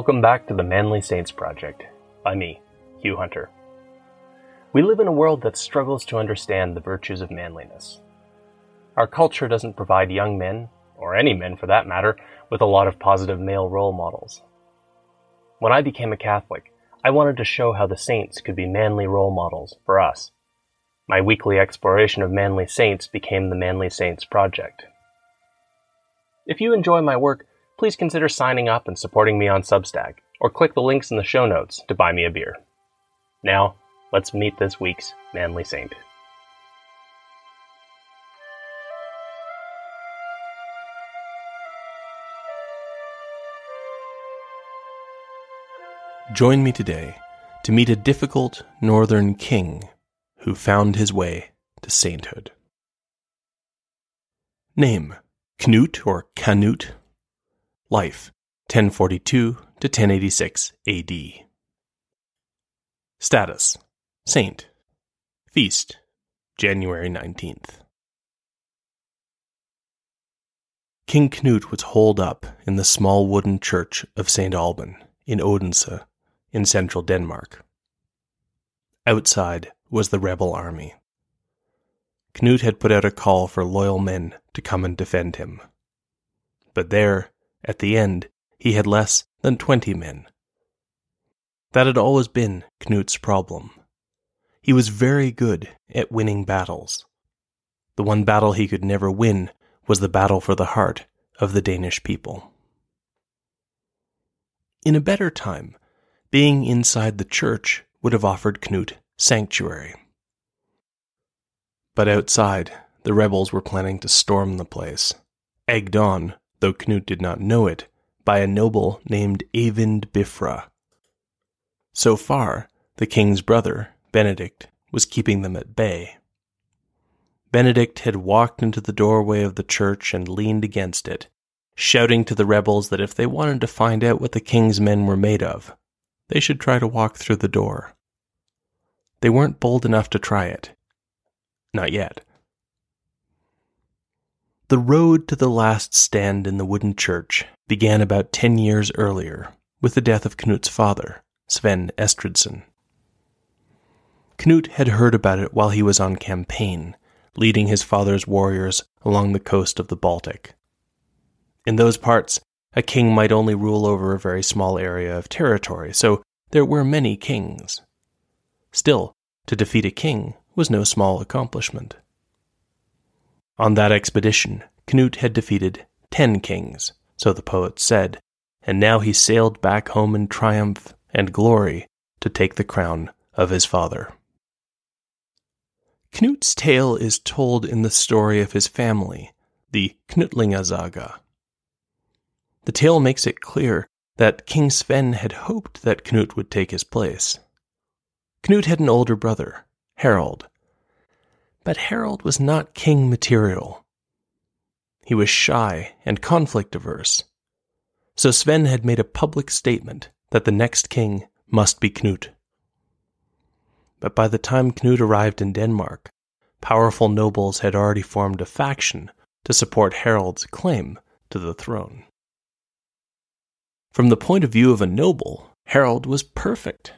Welcome back to the Manly Saints Project by me, Hugh Hunter. We live in a world that struggles to understand the virtues of manliness. Our culture doesn't provide young men, or any men for that matter, with a lot of positive male role models. When I became a Catholic, I wanted to show how the saints could be manly role models for us. My weekly exploration of manly saints became the Manly Saints Project. If you enjoy my work, please consider signing up and supporting me on Substack, or click the links in the show notes to buy me a beer. Now, let's meet this week's Manly Saint. Join me today to meet a difficult northern king who found his way to sainthood. Name Knut or Canute. Life 1042 to 1086 AD. Status Saint. Feast January 19th. King Knut was holed up in the small wooden church of St. Alban in Odense in central Denmark. Outside was the rebel army. Knut had put out a call for loyal men to come and defend him. But there, at the end, he had less than twenty men. That had always been Knut's problem. He was very good at winning battles. The one battle he could never win was the battle for the heart of the Danish people. In a better time, being inside the church would have offered Knut sanctuary. But outside, the rebels were planning to storm the place, egged on, though Knut did not know it, by a noble named Eyvind Bifra. So far, the king's brother, Benedict, was keeping them at bay. Benedict had walked into the doorway of the church and leaned against it, shouting to the rebels that if they wanted to find out what the king's men were made of, they should try to walk through the door. They weren't bold enough to try it. Not yet. The road to the last stand in the wooden church began about ten years earlier with the death of Knut's father, Sven Estridsson. Knut had heard about it while he was on campaign, leading his father's warriors along the coast of the Baltic. In those parts, a king might only rule over a very small area of territory, so there were many kings. Still, to defeat a king was no small accomplishment. On that expedition, Knut had defeated ten kings, so the poet said, and now he sailed back home in triumph and glory to take the crown of his father. Knut's tale is told in the story of his family, the Knutlinga Saga. The tale makes it clear that King Sven had hoped that Knut would take his place. Knut had an older brother, Harald. But Harald was not king material. He was shy and conflict averse. So Sven had made a public statement that the next king must be Knut. But by the time Knut arrived in Denmark, powerful nobles had already formed a faction to support Harald's claim to the throne. From the point of view of a noble, Harald was perfect.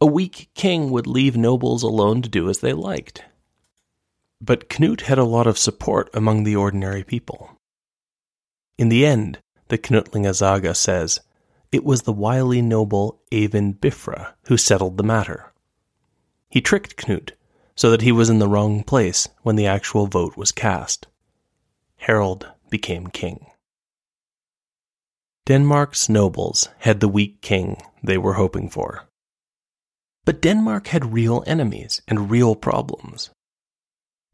A weak king would leave nobles alone to do as they liked. But Knut had a lot of support among the ordinary people. In the end, the Knutlinga Saga says, it was the wily noble Eyvind Bifra who settled the matter. He tricked Knut so that he was in the wrong place when the actual vote was cast. Harald became king. Denmark's nobles had the weak king they were hoping for. But Denmark had real enemies and real problems.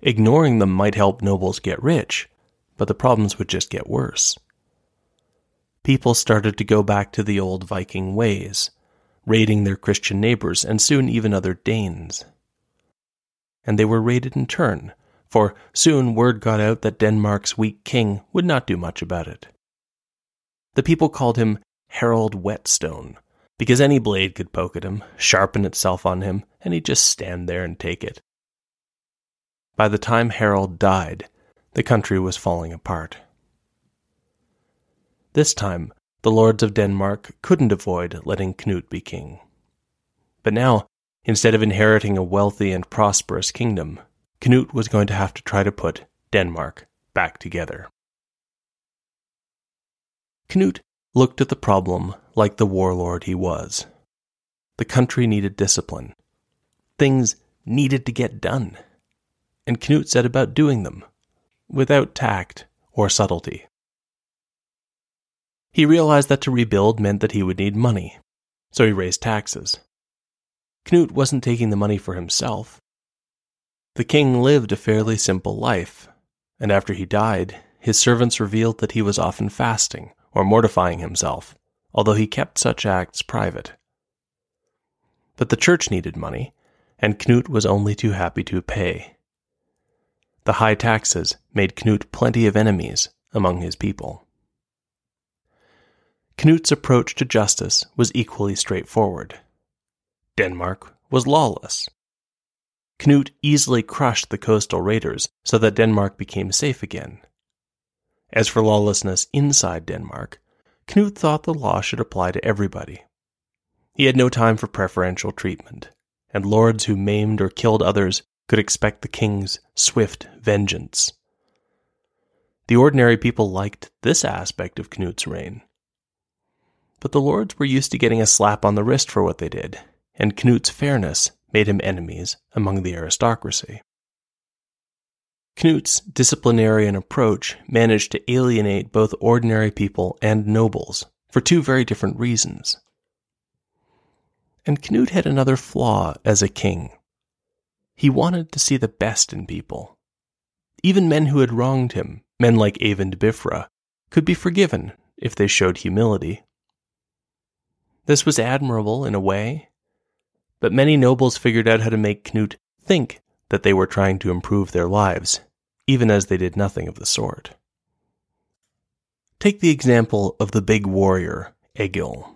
Ignoring them might help nobles get rich, but the problems would just get worse. People started to go back to the old Viking ways, raiding their Christian neighbors and soon even other Danes. And they were raided in turn, for soon word got out that Denmark's weak king would not do much about it. The people called him Harald Whetstone, because any blade could poke at him, sharpen itself on him, and he'd just stand there and take it. By the time Harald died, the country was falling apart. This time, the lords of Denmark couldn't avoid letting Knut be king. But now, instead of inheriting a wealthy and prosperous kingdom, Knut was going to have to try to put Denmark back together. Knut looked at the problem like the warlord he was. The country needed discipline. Things needed to get done. And Knut set about doing them, without tact or subtlety. He realized that to rebuild meant that he would need money, so he raised taxes. Knut wasn't taking the money for himself. The king lived a fairly simple life, and after he died, his servants revealed that he was often fasting or mortifying himself, although he kept such acts private. But the church needed money, and Knut was only too happy to pay. The high taxes made Knut plenty of enemies among his people. Knut's approach to justice was equally straightforward. Denmark was lawless. Knut easily crushed the coastal raiders so that Denmark became safe again. As for lawlessness inside Denmark, Knut thought the law should apply to everybody. He had no time for preferential treatment, and lords who maimed or killed others could expect the king's swift vengeance. The ordinary people liked this aspect of Knut's reign. But the lords were used to getting a slap on the wrist for what they did, and Knut's fairness made him enemies among the aristocracy. Knut's disciplinarian approach managed to alienate both ordinary people and nobles for two very different reasons. And Knut had another flaw as a king. He wanted to see the best in people. Even men who had wronged him, men like Eyvind Bifra, could be forgiven if they showed humility. This was admirable in a way, but many nobles figured out how to make Knut think that they were trying to improve their lives, even as they did nothing of the sort. Take the example of the big warrior, Egil.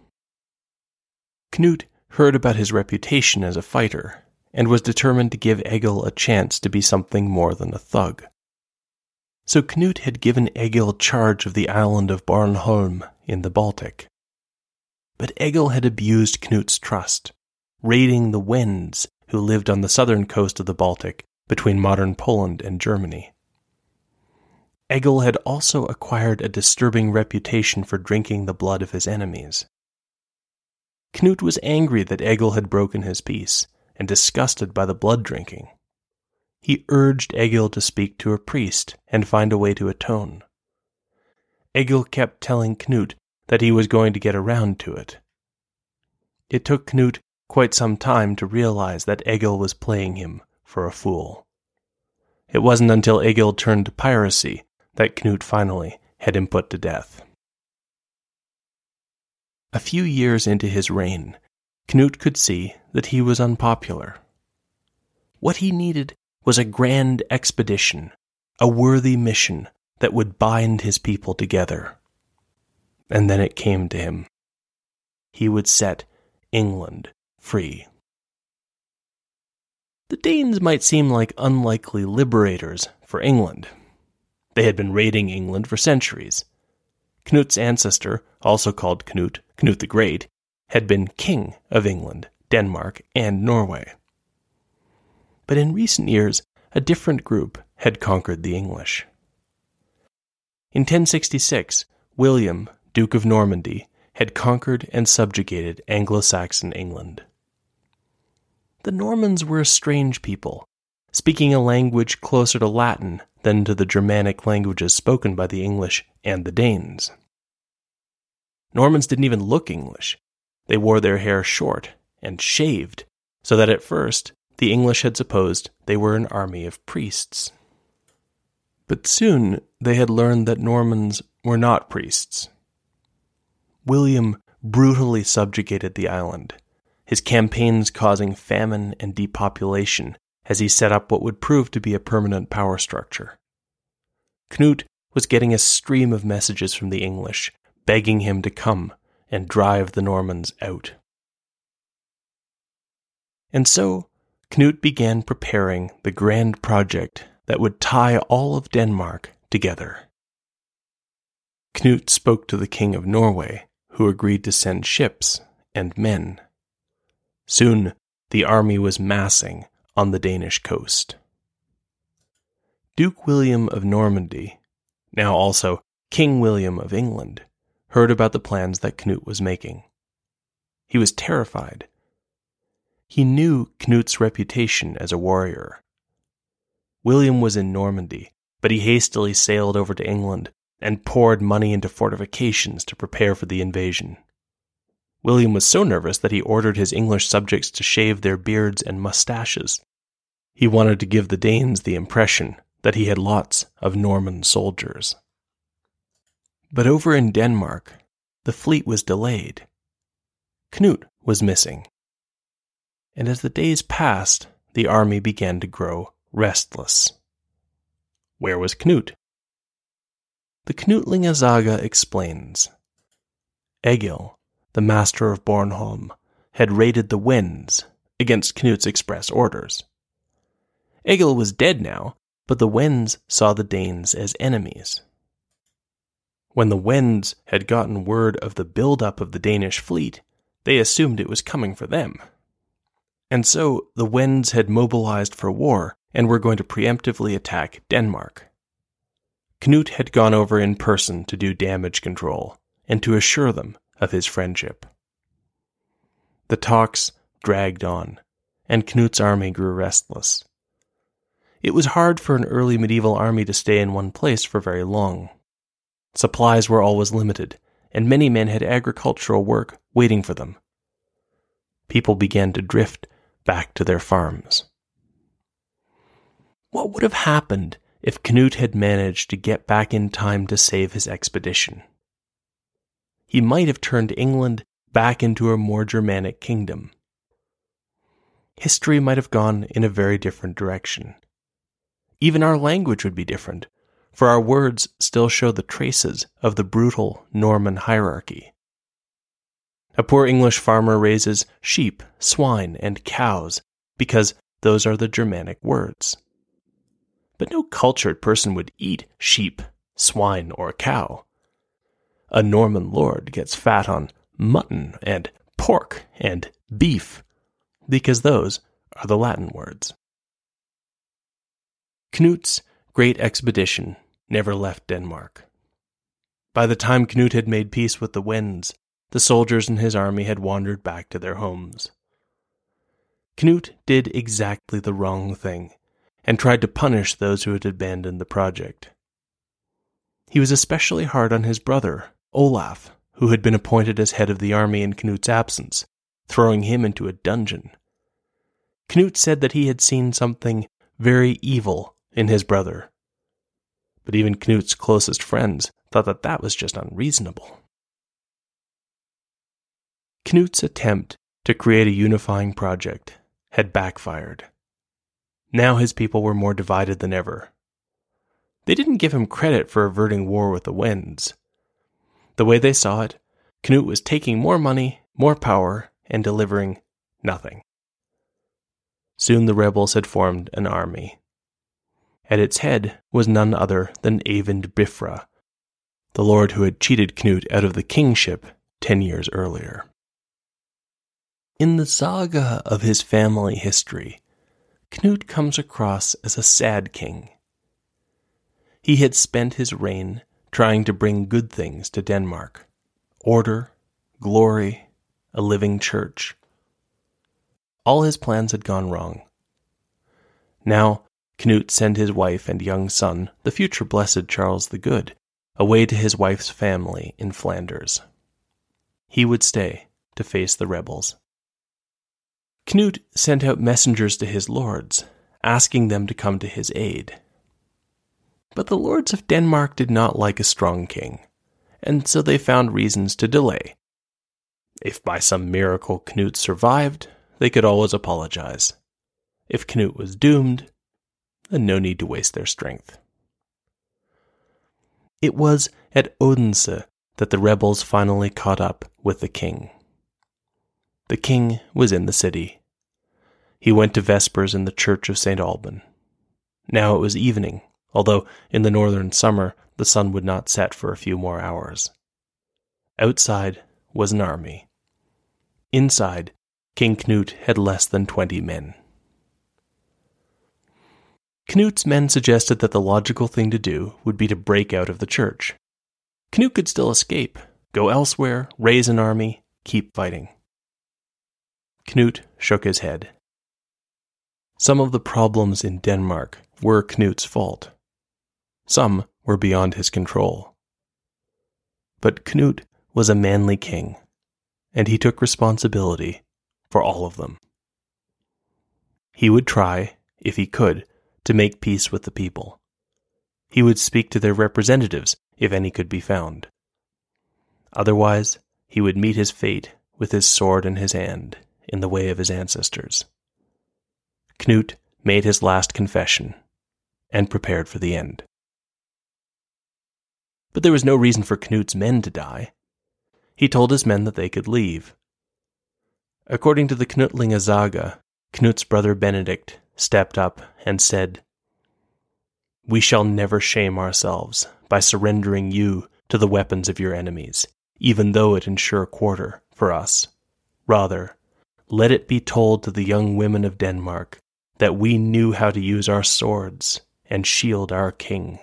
Knut heard about his reputation as a fighter and was determined to give Egil a chance to be something more than a thug. So Knut had given Egil charge of the island of Bornholm in the Baltic. But Egil had abused Knut's trust, raiding the Wends who lived on the southern coast of the Baltic between modern Poland and Germany. Egil had also acquired a disturbing reputation for drinking the blood of his enemies. Knut was angry that Egil had broken his peace and disgusted by the blood drinking. He urged Egil to speak to a priest and find a way to atone. Egil kept telling Knut that he was going to get around to it. It took Knut quite some time to realize that Egil was playing him for a fool. It wasn't until Egil turned to piracy that Knut finally had him put to death. A few years into his reign, Knut could see that he was unpopular. What he needed was a grand expedition, a worthy mission that would bind his people together. And then it came to him. He would set England free. The Danes might seem like unlikely liberators for England. They had been raiding England for centuries. Knut's ancestor, also called Knut, Knut the Great, had been King of England, Denmark, and Norway. But in recent years, a different group had conquered the English. In 1066, William, Duke of Normandy, had conquered and subjugated Anglo Saxon England. The Normans were a strange people, speaking a language closer to Latin than to the Germanic languages spoken by the English and the Danes. Normans didn't even look English. They wore their hair short and shaved, so that at first the English had supposed they were an army of priests. But soon they had learned that Normans were not priests. William brutally subjugated the island, his campaigns causing famine and depopulation as he set up what would prove to be a permanent power structure. Knut was getting a stream of messages from the English, begging him to come and drive the Normans out. And so, Knut began preparing the grand project that would tie all of Denmark together. Knut spoke to the King of Norway who agreed to send ships and men. Soon, the army was massing on the Danish coast. Duke William of Normandy, now also King William of England, heard about the plans that Knut was making. He was terrified. He knew Knut's reputation as a warrior. William was in Normandy, but he hastily sailed over to England and poured money into fortifications to prepare for the invasion. William was so nervous that he ordered his English subjects to shave their beards and mustaches. He wanted to give the Danes the impression that he had lots of Norman soldiers. But over in Denmark, the fleet was delayed. Knut was missing. And as the days passed, the army began to grow restless. Where was Knut? The Knutlinga Saga explains Egil, the master of Bornholm, had raided the Wends against Knut's express orders. Egil was dead now, but the Wends saw the Danes as enemies. When the Wends had gotten word of the build-up of the Danish fleet, they assumed it was coming for them. And so the Wends had mobilized for war and were going to preemptively attack Denmark. Knut had gone over in person to do damage control and to assure them of his friendship. The talks dragged on, and Knut's army grew restless. It was hard for an early medieval army to stay in one place for very long. Supplies were always limited, and many men had agricultural work waiting for them. People began to drift back to their farms. What would have happened if Knut had managed to get back in time to save his expedition? He might have turned England back into a more Germanic kingdom. History might have gone in a very different direction. Even our language would be different, for our words still show the traces of the brutal Norman hierarchy. A poor English farmer raises sheep, swine, and cows because those are the Germanic words. But no cultured person would eat sheep, swine, or cow. A Norman lord gets fat on mutton and pork and beef because those are the Latin words. Knut's great expedition never left Denmark. By the time Knut had made peace with the Wends, the soldiers in his army had wandered back to their homes. Knut did exactly the wrong thing and tried to punish those who had abandoned the project. He was especially hard on his brother, Olaf, who had been appointed as head of the army in Knut's absence, throwing him into a dungeon. Knut said that he had seen something very evil in his brother. But even Knut's closest friends thought that that was just unreasonable. Knut's attempt to create a unifying project had backfired. Now his people were more divided than ever. They didn't give him credit for averting war with the Wends. The way they saw it, Knut was taking more money, more power, and delivering nothing. Soon the rebels had formed an army. At its head was none other than Eyvind Bifra, the lord who had cheated Knut out of the kingship ten years earlier. In the saga of his family history, Knut comes across as a sad king. He had spent his reign trying to bring good things to Denmark order, glory, a living church. All his plans had gone wrong. Now Knut sent his wife and young son, the future blessed Charles the Good, away to his wife's family in Flanders. He would stay to face the rebels. Knut sent out messengers to his lords, asking them to come to his aid. But the lords of Denmark did not like a strong king, and so they found reasons to delay. If by some miracle Knut survived, they could always apologize. If Knut was doomed, and no need to waste their strength. It was at Odense that the rebels finally caught up with the king. The king was in the city. He went to vespers in the church of St. Alban. Now it was evening, although in the northern summer the sun would not set for a few more hours. Outside was an army. Inside, King Knut had less than twenty men. Knut's men suggested that the logical thing to do would be to break out of the church. Knut could still escape, go elsewhere, raise an army, keep fighting. Knut shook his head. Some of the problems in Denmark were Knut's fault. Some were beyond his control. But Knut was a manly king, and he took responsibility for all of them. He would try, if he could, to make peace with the people. He would speak to their representatives, if any could be found. Otherwise, he would meet his fate with his sword in his hand in the way of his ancestors. Knut made his last confession and prepared for the end. But there was no reason for Knut's men to die. He told his men that they could leave. According to the Knutlinga Saga, Knut's brother Benedict stepped up and said, We shall never shame ourselves by surrendering you to the weapons of your enemies, even though it ensure quarter for us. Rather, let it be told to the young women of Denmark that we knew how to use our swords and shield our king.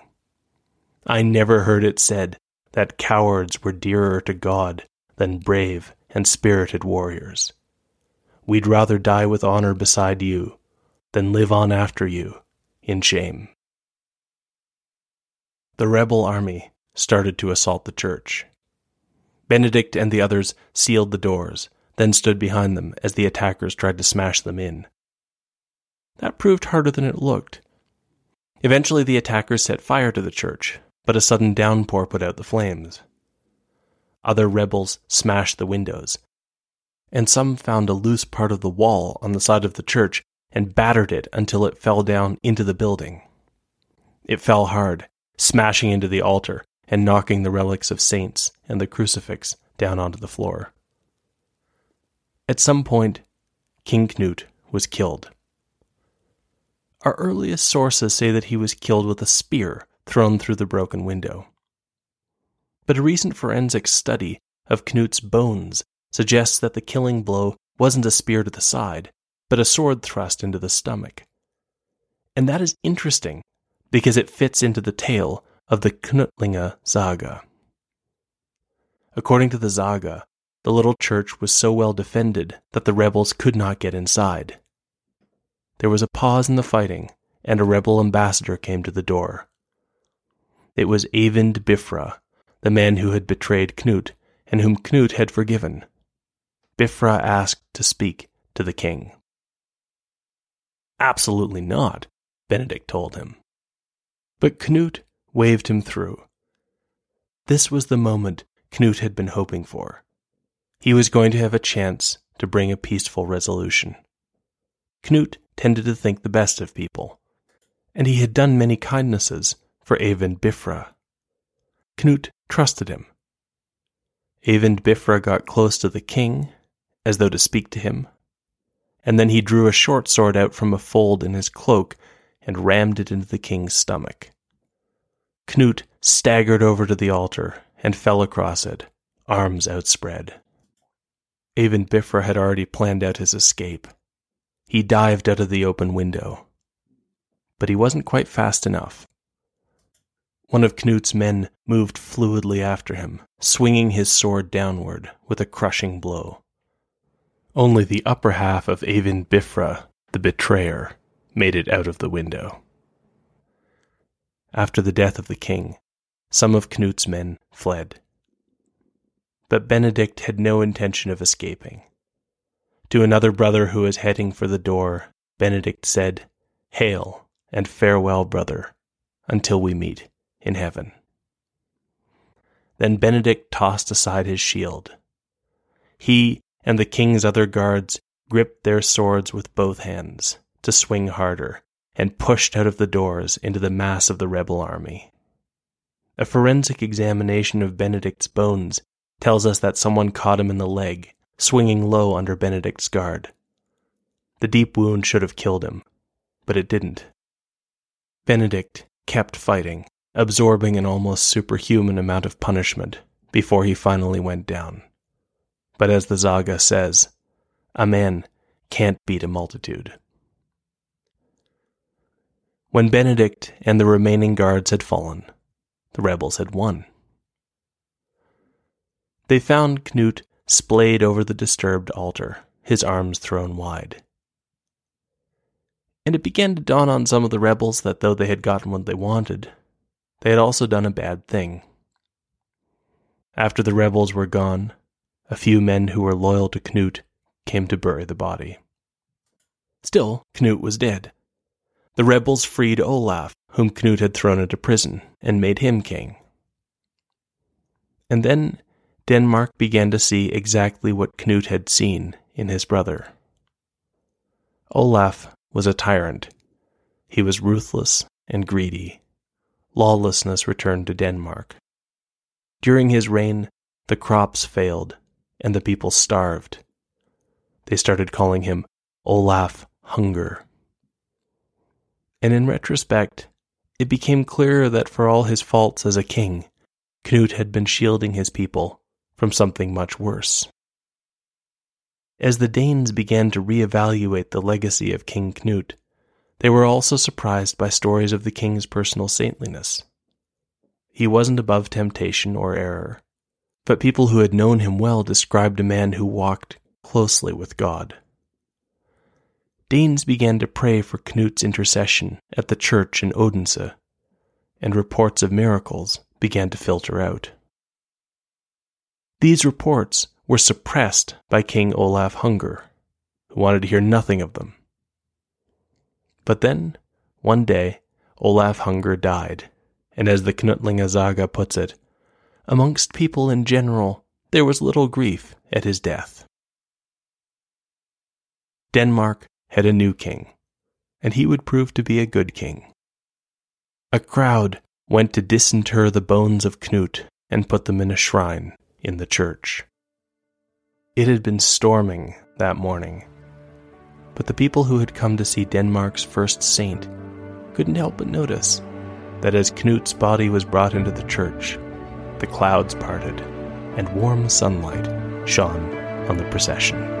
I never heard it said that cowards were dearer to God than brave and spirited warriors. We'd rather die with honor beside you than live on after you in shame. The rebel army started to assault the church. Benedict and the others sealed the doors, then stood behind them as the attackers tried to smash them in. That proved harder than it looked. Eventually, the attackers set fire to the church, but a sudden downpour put out the flames. Other rebels smashed the windows, and some found a loose part of the wall on the side of the church and battered it until it fell down into the building. It fell hard, smashing into the altar and knocking the relics of saints and the crucifix down onto the floor. At some point, King Knut was killed. Our earliest sources say that he was killed with a spear thrown through the broken window. But a recent forensic study of Knut's bones suggests that the killing blow wasn't a spear to the side, but a sword thrust into the stomach. And that is interesting because it fits into the tale of the Knutlinga Saga. According to the Saga, the little church was so well defended that the rebels could not get inside. There was a pause in the fighting, and a rebel ambassador came to the door. It was Eyvind Bifra, the man who had betrayed Knut, and whom Knut had forgiven. Bifra asked to speak to the king. Absolutely not, Benedict told him. But Knut waved him through. This was the moment Knut had been hoping for. He was going to have a chance to bring a peaceful resolution. Knut tended to think the best of people, and he had done many kindnesses for Eyvind Bifra. Knut trusted him. Eyvind Bifra got close to the king, as though to speak to him, and then he drew a short sword out from a fold in his cloak and rammed it into the king's stomach. Knut staggered over to the altar and fell across it, arms outspread. Eyvind Bifra had already planned out his escape. He dived out of the open window. But he wasn't quite fast enough. One of Knut's men moved fluidly after him, swinging his sword downward with a crushing blow. Only the upper half of Eyvind Bifra, the betrayer, made it out of the window. After the death of the king, some of Knut's men fled. But Benedict had no intention of escaping. To another brother who was heading for the door, Benedict said, Hail and farewell, brother, until we meet in heaven. Then Benedict tossed aside his shield. He and the king's other guards gripped their swords with both hands to swing harder and pushed out of the doors into the mass of the rebel army. A forensic examination of Benedict's bones tells us that someone caught him in the leg swinging low under Benedict's guard. The deep wound should have killed him, but it didn't. Benedict kept fighting, absorbing an almost superhuman amount of punishment before he finally went down. but as the Saga says, a man can't beat a multitude. When Benedict and the remaining guards had fallen, the rebels had won. They found Knut splayed over the disturbed altar, his arms thrown wide. And it began to dawn on some of the rebels that though they had gotten what they wanted, they had also done a bad thing. After the rebels were gone, a few men who were loyal to Knut came to bury the body. Still, Knut was dead. The rebels freed Olaf, whom Knut had thrown into prison, and made him king. And then Denmark began to see exactly what Knut had seen in his brother. Olaf was a tyrant. He was ruthless and greedy. Lawlessness returned to Denmark. During his reign, the crops failed and the people starved. They started calling him Olaf Hunger. And in retrospect, it became clearer that for all his faults as a king, Knut had been shielding his people from something much worse. As the Danes began to reevaluate the legacy of King Knut, they were also surprised by stories of the king's personal saintliness. He wasn't above temptation or error, but people who had known him well described a man who walked closely with God. Danes began to pray for Knut's intercession at the church in Odense, and reports of miracles began to filter out. These reports were suppressed by King Olaf Hunger, who wanted to hear nothing of them. But then, one day, Olaf Hunger died, and as the Knutlinga Saga puts it, amongst people in general, there was little grief at his death. Denmark had a new king, and he would prove to be a good king. A crowd went to disinter the bones of Knut and put them in a shrine in the church. It had been storming that morning, but the people who had come to see Denmark's first saint couldn't help but notice that as Knut's body was brought into the church, the clouds parted and warm sunlight shone on the procession.